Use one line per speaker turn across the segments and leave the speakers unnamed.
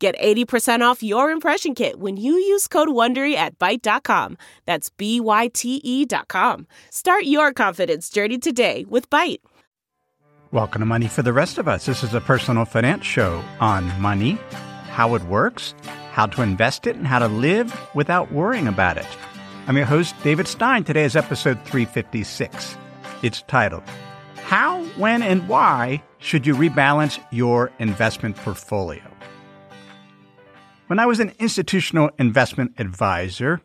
Get 80% off your impression kit when you use code WONDERY at Byte.com. That's B-Y-T-E dot com. Start your confidence journey today with Byte.
Welcome to Money for the Rest of Us. This is a personal finance show on money, how it works, how to invest it, and how to live without worrying about it. I'm your host, David Stein. Today is episode 356. It's titled, How, When, and Why Should You Rebalance Your Investment Portfolio? When I was an institutional investment advisor,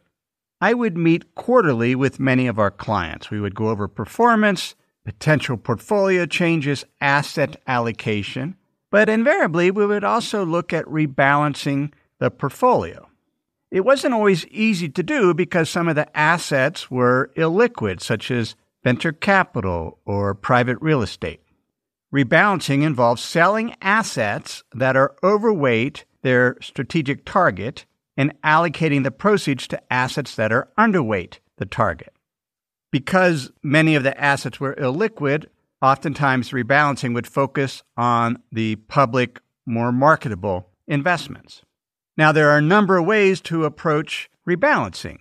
I would meet quarterly with many of our clients. We would go over performance, potential portfolio changes, asset allocation, but invariably we would also look at rebalancing the portfolio. It wasn't always easy to do because some of the assets were illiquid, such as venture capital or private real estate. Rebalancing involves selling assets that are overweight their strategic target and allocating the proceeds to assets that are underweight the target. Because many of the assets were illiquid, oftentimes rebalancing would focus on the public, more marketable investments. Now, there are a number of ways to approach rebalancing.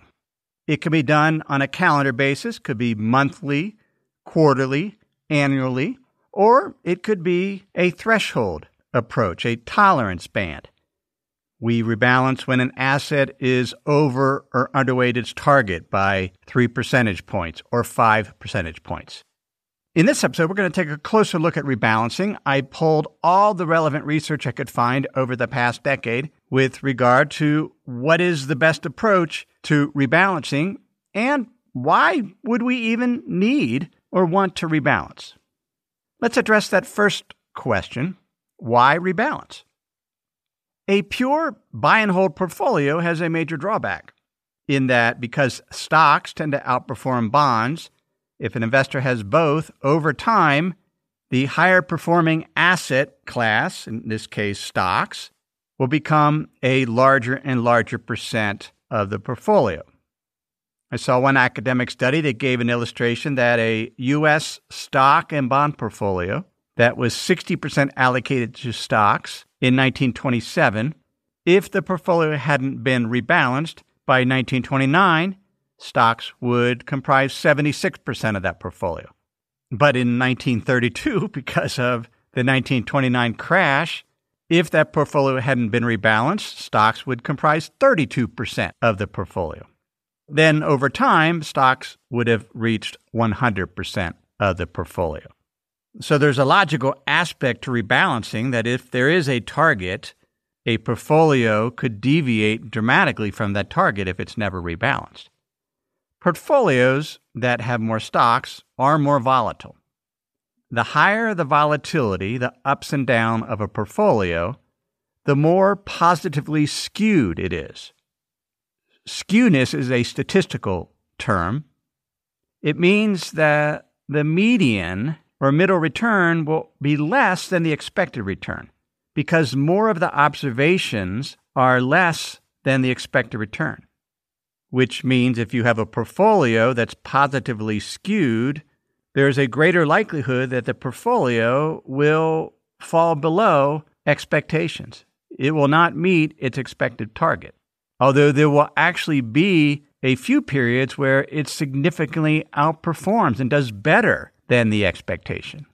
It can be done on a calendar basis, could be monthly, quarterly, annually, or it could be a threshold approach, a tolerance band. We rebalance when an asset is over or underweight its target by three percentage points or five percentage points. In this episode, we're going to take a closer look at rebalancing. I pulled all the relevant research I could find over the past decade with regard to what is the best approach to rebalancing and why would we even need or want to rebalance? Let's address that first question why rebalance? A pure buy and hold portfolio has a major drawback in that because stocks tend to outperform bonds, if an investor has both over time, the higher performing asset class, in this case stocks, will become a larger and larger percent of the portfolio. I saw one academic study that gave an illustration that a U.S. stock and bond portfolio that was 60% allocated to stocks in 1927. If the portfolio hadn't been rebalanced by 1929, stocks would comprise 76% of that portfolio. But in 1932, because of the 1929 crash, if that portfolio hadn't been rebalanced, stocks would comprise 32% of the portfolio. Then over time, stocks would have reached 100% of the portfolio. So there's a logical aspect to rebalancing that if there is a target, a portfolio could deviate dramatically from that target if it's never rebalanced. Portfolios that have more stocks are more volatile. The higher the volatility, the ups and down of a portfolio, the more positively skewed it is. Skewness is a statistical term. It means that the median or middle return will be less than the expected return because more of the observations are less than the expected return. Which means if you have a portfolio that's positively skewed, there's a greater likelihood that the portfolio will fall below expectations. It will not meet its expected target. Although there will actually be a few periods where it significantly outperforms and does better than the expectation.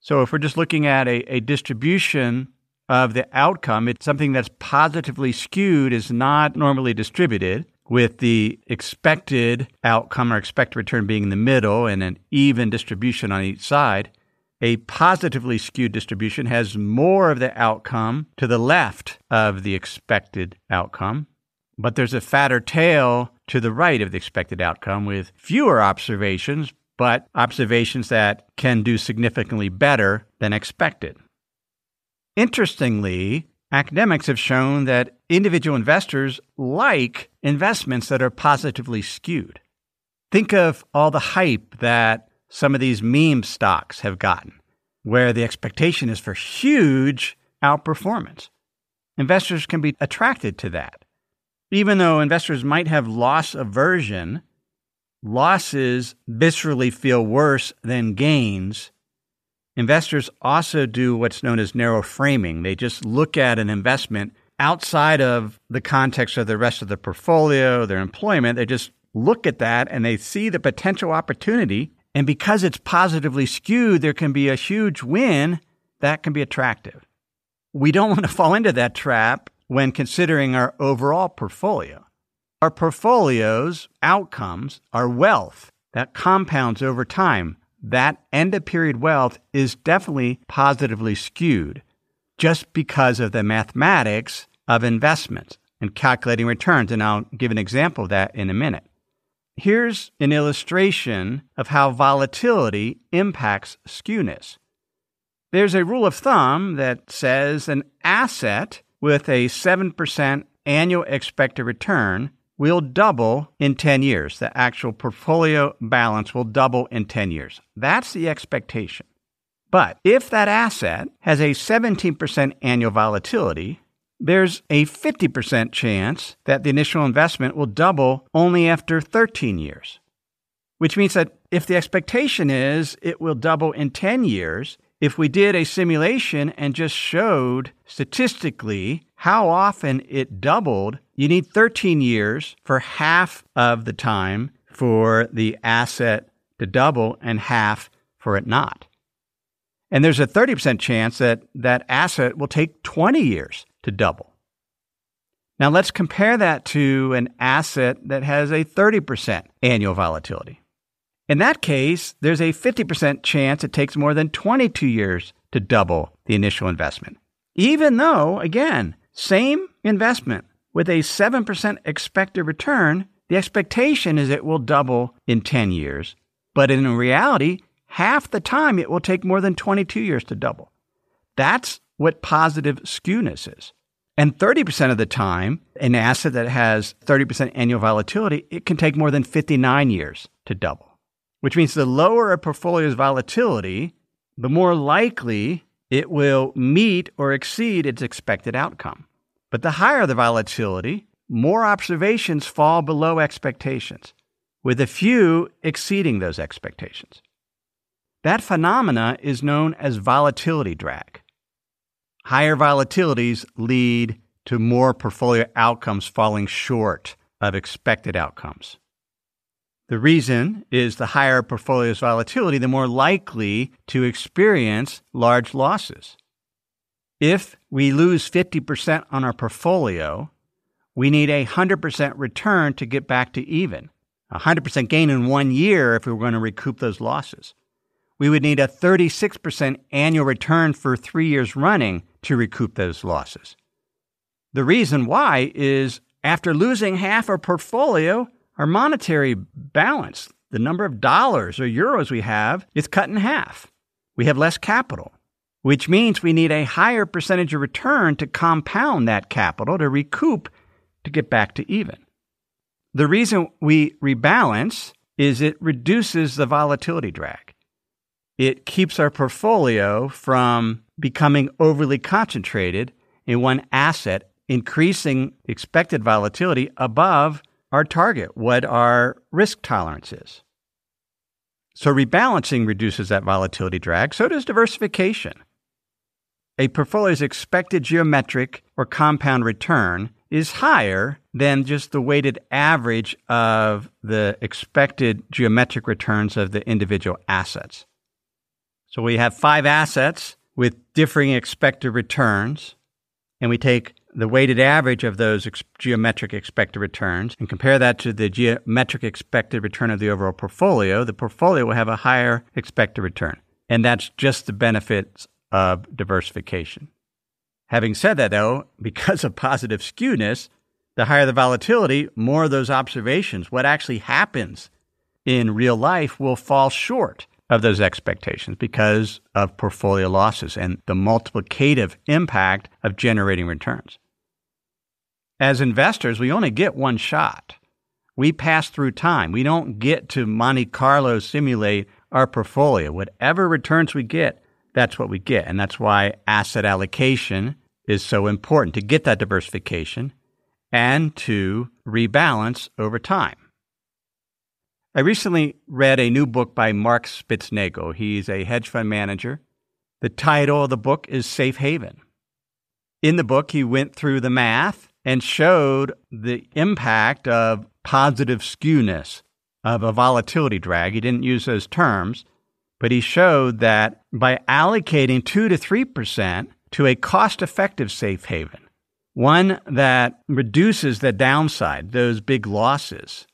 So if we're just looking at a, a distribution of the outcome, it's something that's positively skewed is not normally distributed with the expected outcome or expected return being in the middle and an even distribution on each side. A positively skewed distribution has more of the outcome to the left of the expected outcome, but there's a fatter tail to the right of the expected outcome with fewer observations but observations that can do significantly better than expected. Interestingly, academics have shown that individual investors like investments that are positively skewed. Think of all the hype that some of these meme stocks have gotten, where the expectation is for huge outperformance. Investors can be attracted to that. Even though investors might have loss aversion, losses viscerally feel worse than gains. Investors also do what's known as narrow framing. They just look at an investment outside of the context of the rest of the portfolio, their employment. They just look at that and they see the potential opportunity. And because it's positively skewed, there can be a huge win that can be attractive. We don't want to fall into that trap when considering our overall portfolio. Our portfolio's outcomes are wealth that compounds over time. That end of period wealth is definitely positively skewed just because of the mathematics of investments and calculating returns. And I'll give an example of that in a minute. Here's an illustration of how volatility impacts skewness. There's a rule of thumb that says an asset with a 7% annual expected return will double in 10 years. The actual portfolio balance will double in 10 years. That's the expectation. But if that asset has a 17% annual volatility, there's a 50% chance that the initial investment will double only after 13 years. Which means that if the expectation is it will double in 10 years, if we did a simulation and just showed statistically how often it doubled, you need 13 years for half of the time for the asset to double and half for it not. And there's a 30% chance that that asset will take 20 years to double. Now let's compare that to an asset that has a 30% annual volatility. In that case, there's a 50% chance it takes more than 22 years to double the initial investment. Even though, again, same investment with a 7% expected return, the expectation is it will double in 10 years. But in reality, half the time it will take more than 22 years to double. That's what positive skewness is. And 30% of the time, an asset that has 30% annual volatility, it can take more than 59 years to double which means the lower a portfolio's volatility, the more likely it will meet or exceed its expected outcome. But the higher the volatility, more observations fall below expectations, with a few exceeding those expectations. That phenomena is known as volatility drag. Higher volatilities lead to more portfolio outcomes falling short of expected outcomes. The reason is the higher portfolio's volatility, the more likely to experience large losses. If we lose 50% on our portfolio, we need a 100% return to get back to even. A 100% gain in one year if we were going to recoup those losses. We would need a 36% annual return for three years running to recoup those losses. The reason why is after losing half our portfolio, our monetary balance, the number of dollars or euros we have, is cut in half. We have less capital, which means we need a higher percentage of return to compound that capital to recoup to get back to even. The reason we rebalance is it reduces the volatility drag. It keeps our portfolio from becoming overly concentrated in one asset, increasing expected volatility above our target, what our risk tolerance is. So rebalancing reduces that volatility drag. So does diversification. A portfolio's expected geometric or compound return is higher than just the weighted average of the expected geometric returns of the individual assets. So we have five assets with differing expected returns, and we take the weighted average of those ex- geometric expected returns and compare that to the geometric expected return of the overall portfolio, the portfolio will have a higher expected return. And that's just the benefits of diversification. Having said that, though, because of positive skewness, the higher the volatility, more of those observations, what actually happens in real life, will fall short of those expectations because of portfolio losses and the multiplicative impact of generating returns. As investors, we only get one shot. We pass through time. We don't get to Monte Carlo simulate our portfolio. Whatever returns we get, that's what we get. And that's why asset allocation is so important to get that diversification and to rebalance over time. I recently read a new book by Mark Spitznagel. He's a hedge fund manager. The title of the book is Safe Haven. In the book, he went through the math and showed the impact of positive skewness of a volatility drag. He didn't use those terms, but he showed that by allocating 2 to 3% to a cost effective safe haven, one that reduces the downside, those big losses,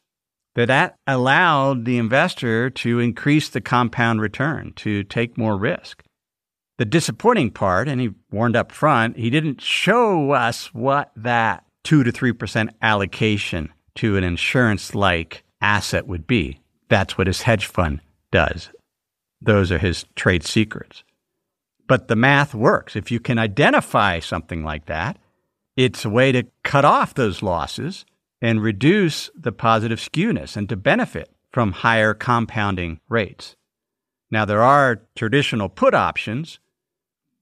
that that allowed the investor to increase the compound return, to take more risk. The disappointing part, and he warned up front, he didn't show us what that 2 to 3% allocation to an insurance like asset would be. That's what his hedge fund does. Those are his trade secrets. But the math works. If you can identify something like that, it's a way to cut off those losses and reduce the positive skewness and to benefit from higher compounding rates. Now, there are traditional put options,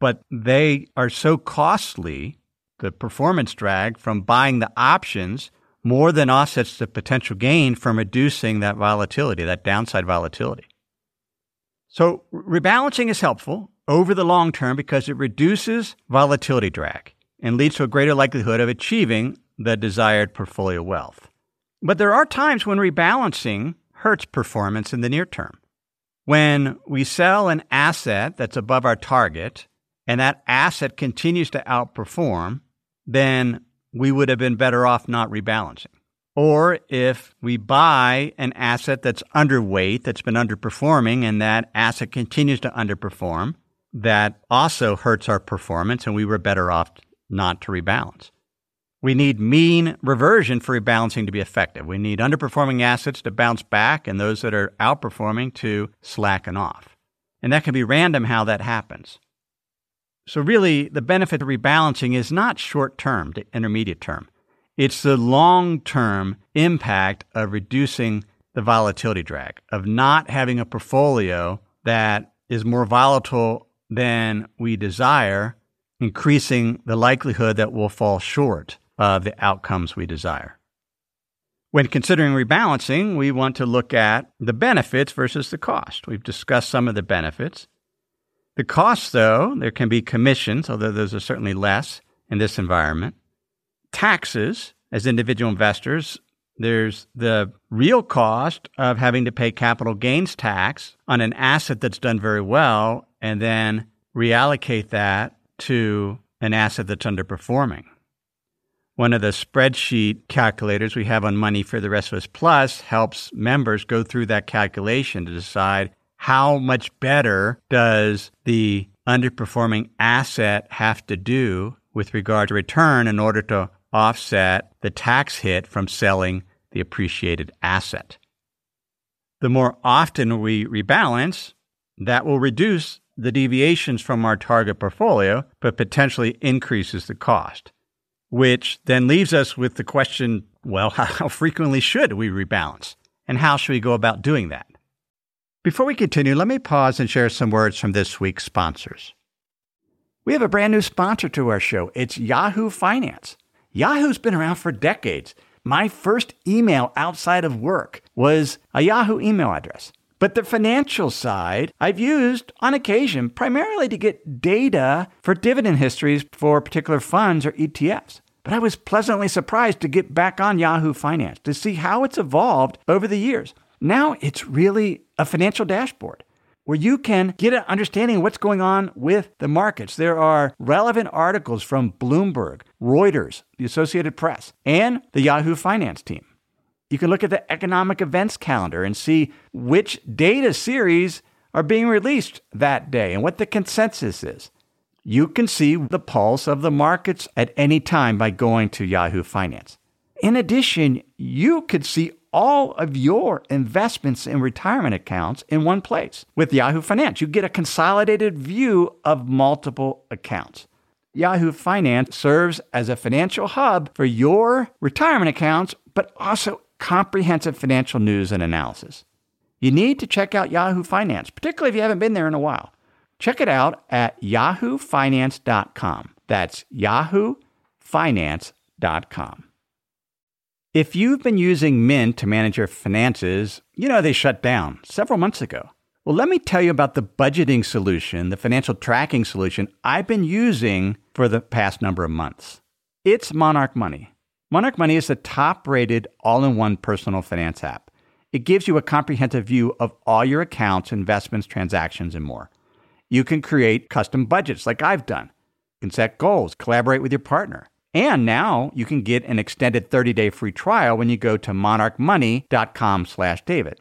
but they are so costly, the performance drag from buying the options more than offsets the potential gain from reducing that volatility, that downside volatility. So rebalancing is helpful over the long term because it reduces volatility drag and leads to a greater likelihood of achieving the desired portfolio wealth. But there are times when rebalancing hurts performance in the near term. When we sell an asset that's above our target and that asset continues to outperform, then we would have been better off not rebalancing. Or if we buy an asset that's underweight, that's been underperforming, and that asset continues to underperform, that also hurts our performance, and we were better off not to rebalance. We need mean reversion for rebalancing to be effective. We need underperforming assets to bounce back and those that are outperforming to slacken off. And that can be random how that happens. So, really, the benefit of rebalancing is not short term to intermediate term. It's the long term impact of reducing the volatility drag, of not having a portfolio that is more volatile than we desire, increasing the likelihood that we'll fall short of the outcomes we desire. When considering rebalancing, we want to look at the benefits versus the cost. We've discussed some of the benefits. The costs, though, there can be commissions, although those are certainly less in this environment. Taxes, as individual investors, there's the real cost of having to pay capital gains tax on an asset that's done very well and then reallocate that to an asset that's underperforming. One of the spreadsheet calculators we have on Money for the Rest of Us Plus helps members go through that calculation to decide how much better does the underperforming asset have to do with regard to return in order to offset the tax hit from selling the appreciated asset. The more often we rebalance, that will reduce the deviations from our target portfolio, but potentially increases the cost, which then leaves us with the question well, how frequently should we rebalance? And how should we go about doing that? Before we continue, let me pause and share some words from this week's sponsors. We have a brand new sponsor to our show. It's Yahoo Finance. Yahoo's been around for decades. My first email outside of work was a Yahoo email address. But the financial side, I've used on occasion primarily to get data for dividend histories for particular funds or ETFs. But I was pleasantly surprised to get back on Yahoo Finance to see how it's evolved over the years. Now it's really a financial dashboard where you can get an understanding of what's going on with the markets. There are relevant articles from Bloomberg, Reuters, the Associated Press, and the Yahoo Finance team. You can look at the economic events calendar and see which data series are being released that day and what the consensus is. You can see the pulse of the markets at any time by going to Yahoo Finance. In addition, you could see all of your investments and retirement accounts in one place. With Yahoo Finance, you get a consolidated view of multiple accounts. Yahoo Finance serves as a financial hub for your retirement accounts, but also comprehensive financial news and analysis. You need to check out Yahoo Finance, particularly if you haven't been there in a while. Check it out at yahoofinance.com. That's yahoofinance.com. If you've been using Mint to manage your finances, you know they shut down several months ago. Well, let me tell you about the budgeting solution, the financial tracking solution I've been using for the past number of months. It's Monarch Money. Monarch Money is the top rated all in one personal finance app. It gives you a comprehensive view of all your accounts, investments, transactions, and more. You can create custom budgets like I've done. You can set goals, collaborate with your partner. And now you can get an extended 30-day free trial when you go to monarchmoney.com/david.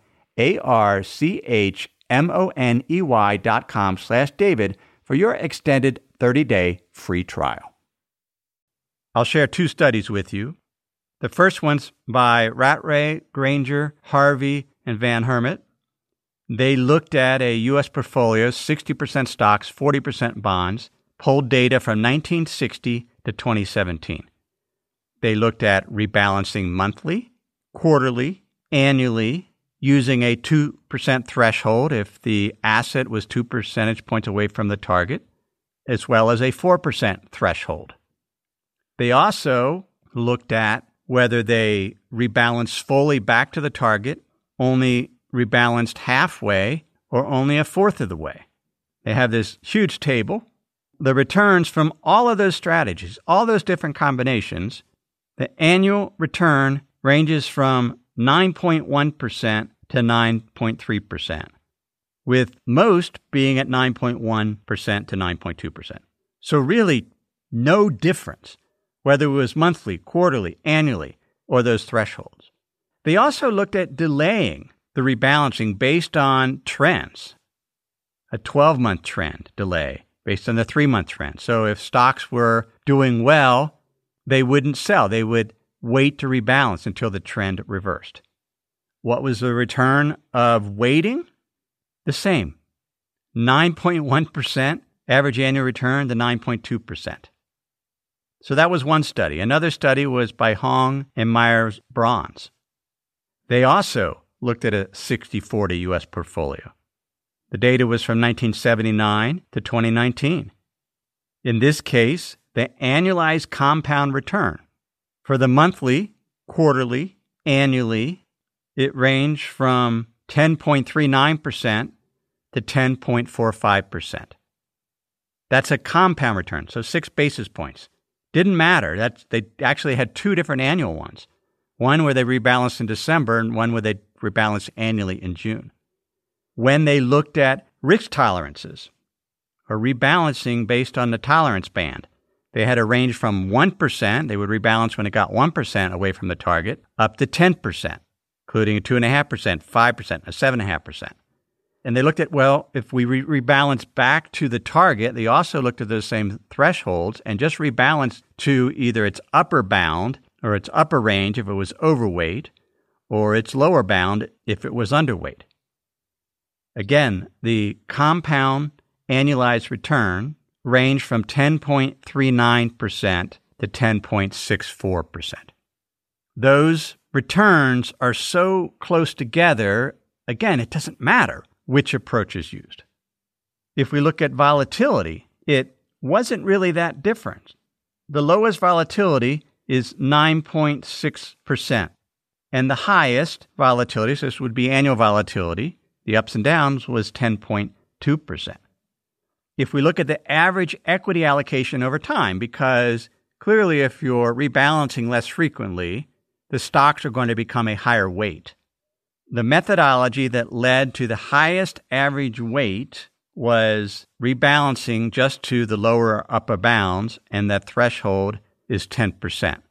M-O-N-A-R-C-H-M-O-N-E-Y dot com slash David for your extended 30-day free trial. I'll share two studies with you. The first one's by Rattray, Granger, Harvey, and Van Hemert. They looked at a U.S. portfolio, 60% stocks, 40% bonds, pulled data from 1960 to 2017. They looked at rebalancing monthly, quarterly, annually, using a 2% threshold if the asset was 2 percentage points away from the target, as well as a 4% threshold. They also looked at whether they rebalanced fully back to the target, only rebalanced halfway or only a fourth of the way. They have this huge table. The returns from all of those strategies, all those different combinations, the annual return ranges from 9.1% to 9.3%, with most being at 9.1% to 9.2%. So, really, no difference whether it was monthly, quarterly, annually, or those thresholds. They also looked at delaying the rebalancing based on trends, a 12 month trend delay based on the three month trend. So if stocks were doing well, they wouldn't sell. They would wait to rebalance until the trend reversed. What was the return of waiting? The same 9.1% average annual return to 9.2%. So that was one study. Another study was by Hong and Myers Brons. They also looked at a 60 40 U.S. portfolio. The data was from 1979 to 2019. In this case, the annualized compound return for the monthly, quarterly, annually, it ranged from 10.39% to 10.45%. That's a compound return, so six basis points. Didn't matter. That's, they actually had two different annual ones one where they rebalanced in December and one where they rebalanced annually in June. When they looked at risk tolerances or rebalancing based on the tolerance band, they had a range from 1%, they would rebalance when it got 1% away from the target, up to 10%, including a 2.5%, 5%, a 7.5%. And they looked at, well, if we re- rebalance back to the target, they also looked at those same thresholds and just rebalanced to either its upper bound or its upper range if it was overweight, or its lower bound if it was underweight. Again, the compound annualized return ranged from 10.39% to 10.64%. Those returns are so close together, again, it doesn't matter which approach is used. If we look at volatility, it wasn't really that different. The lowest volatility is 9.6%, and the highest volatility, so this would be annual volatility, the ups and downs, was 10.2%. If we look at the average equity allocation over time, because clearly if you're rebalancing less frequently, the stocks are going to become a higher weight the methodology that led to the highest average weight was rebalancing just to the lower upper bounds, and that threshold is 10%.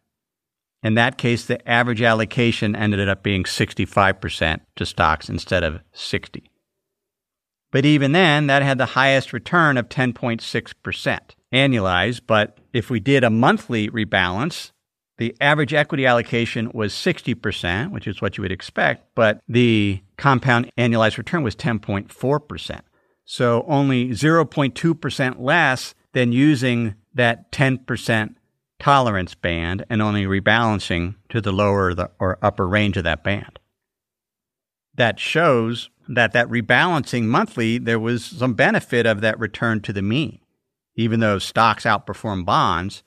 In that case, the average allocation ended up being 65% to stocks instead of 60. But even then, that had the highest return of 10.6% annualized. But if we did a monthly rebalance, the average equity allocation was 60%, which is what you would expect, but the compound annualized return was 10.4%. So only 0.2% less than using that 10% tolerance band and only rebalancing to the lower or upper range of that band. That shows that that rebalancing monthly, there was some benefit of that return to the mean. Even though stocks outperform bonds,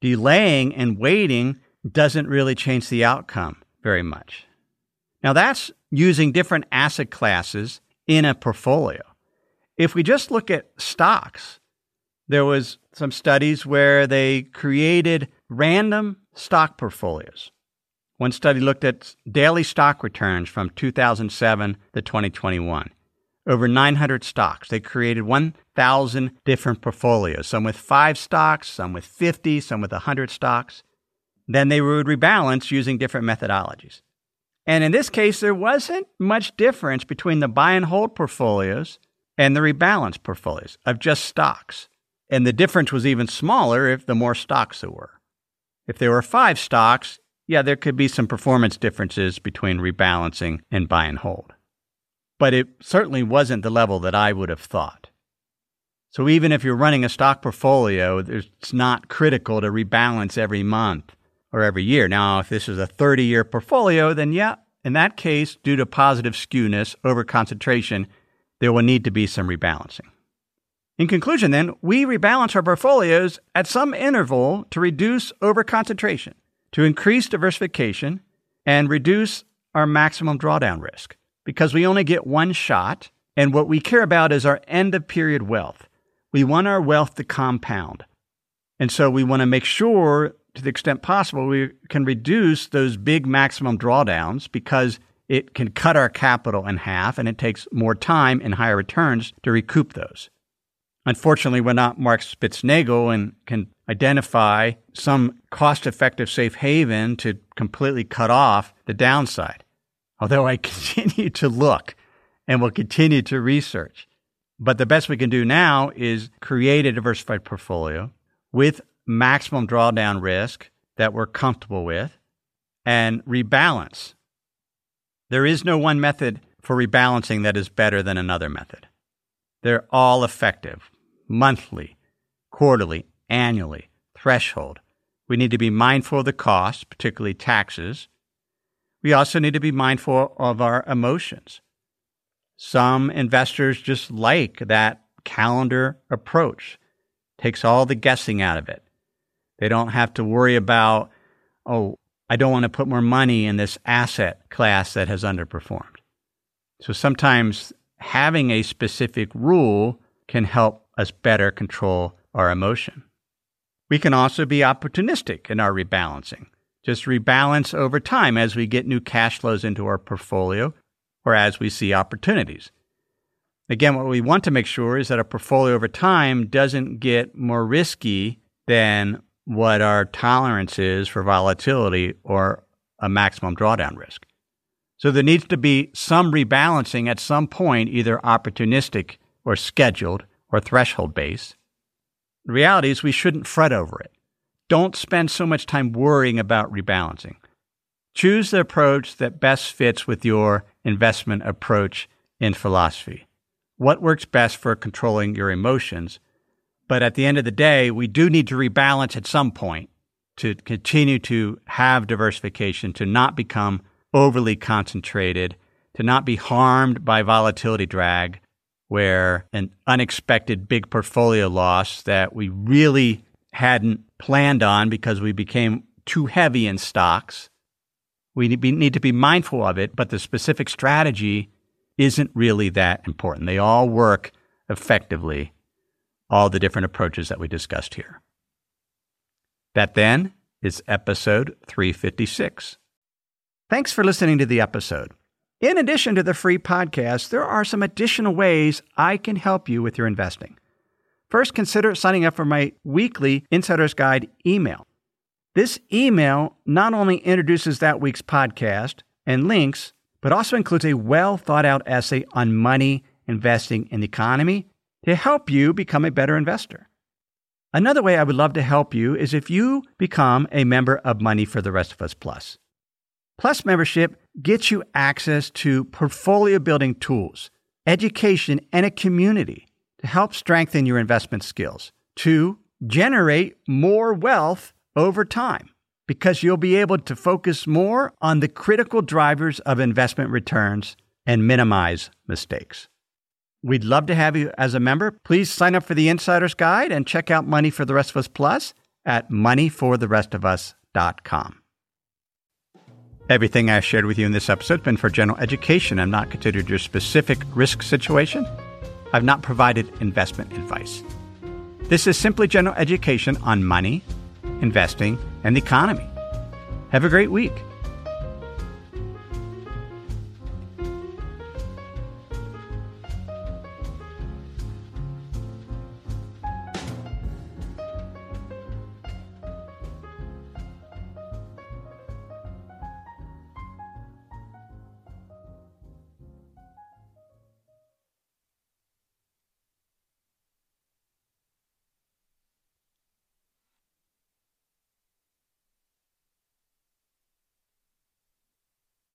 delaying and waiting doesn't really change the outcome very much. Now, that's using different asset classes in a portfolio. If we just look at stocks, there was some studies where they created random stock portfolios. One study looked at daily stock returns from 2007 to 2021 over 900 stocks. They created 1,000 different portfolios, some with five stocks, some with 50, some with 100 stocks. Then they would rebalance using different methodologies. And in this case, there wasn't much difference between the buy and hold portfolios and the rebalance portfolios of just stocks. And the difference was even smaller if the more stocks there were. If there were five stocks, yeah, there could be some performance differences between rebalancing and buy and hold but it certainly wasn't the level that I would have thought. So even if you're running a stock portfolio, it's not critical to rebalance every month or every year. Now, if this is a 30 year portfolio, then yeah, in that case, due to positive skewness over concentration, there will need to be some rebalancing. In conclusion, then, we rebalance our portfolios at some interval to reduce overconcentration, to increase diversification, and reduce our maximum drawdown risk because we only get one shot. And what we care about is our end of period wealth. We want our wealth to compound. And so we want to make sure, to the extent possible, we can reduce those big maximum drawdowns because it can cut our capital in half and it takes more time and higher returns to recoup those. Unfortunately, we're not Mark Spitznagel and can identify some cost effective safe haven to completely cut off the downside although I continue to look and will continue to research. But the best we can do now is create a diversified portfolio with maximum drawdown risk that we're comfortable with and rebalance. There is no one method for rebalancing that is better than another method. They're all effective monthly, quarterly, annually, threshold. We need to be mindful of the costs, particularly taxes, we also need to be mindful of our emotions. Some investors just like that calendar approach, takes all the guessing out of it. They don't have to worry about, oh, I don't want to put more money in this asset class that has underperformed. So sometimes having a specific rule can help us better control our emotion. We can also be opportunistic in our rebalancing just rebalance over time as we get new cash flows into our portfolio or as we see opportunities. Again, what we want to make sure is that our portfolio over time doesn't get more risky than what our tolerance is for volatility or a maximum drawdown risk. So there needs to be some rebalancing at some point, either opportunistic or scheduled or threshold based. The reality is we shouldn't fret over it. Don't spend so much time worrying about rebalancing. Choose the approach that best fits with your investment approach in philosophy. What works best for controlling your emotions? But at the end of the day, we do need to rebalance at some point to continue to have diversification, to not become overly concentrated, to not be harmed by volatility drag, where an unexpected big portfolio loss that we really hadn't planned on because we became too heavy in stocks. We need to be mindful of it, but the specific strategy isn't really that important. They all work effectively, all the different approaches that we discussed here. That then is episode 356. Thanks for listening to the episode. In addition to the free podcast, there are some additional ways I can help you with your investing. First, consider signing up for my weekly Insider's Guide email. This email not only introduces that week's podcast and links, but also includes a well thought out essay on money, investing, and the economy to help you become a better investor. Another way I would love to help you is if you become a member of Money for the Rest of Us Plus. Plus membership gets you access to portfolio building tools, education, and a community to help strengthen your investment skills, to generate more wealth over time, because you'll be able to focus more on the critical drivers of investment returns and minimize mistakes. We'd love to have you as a member. Please sign up for the Insider's Guide and check out Money for the Rest of Us Plus at moneyfortherestofus.com. Everything I shared with you in this episode has been for general education and not considered your specific risk situation. I've not provided investment advice. This is simply general education on money, investing, and the economy. Have a great week.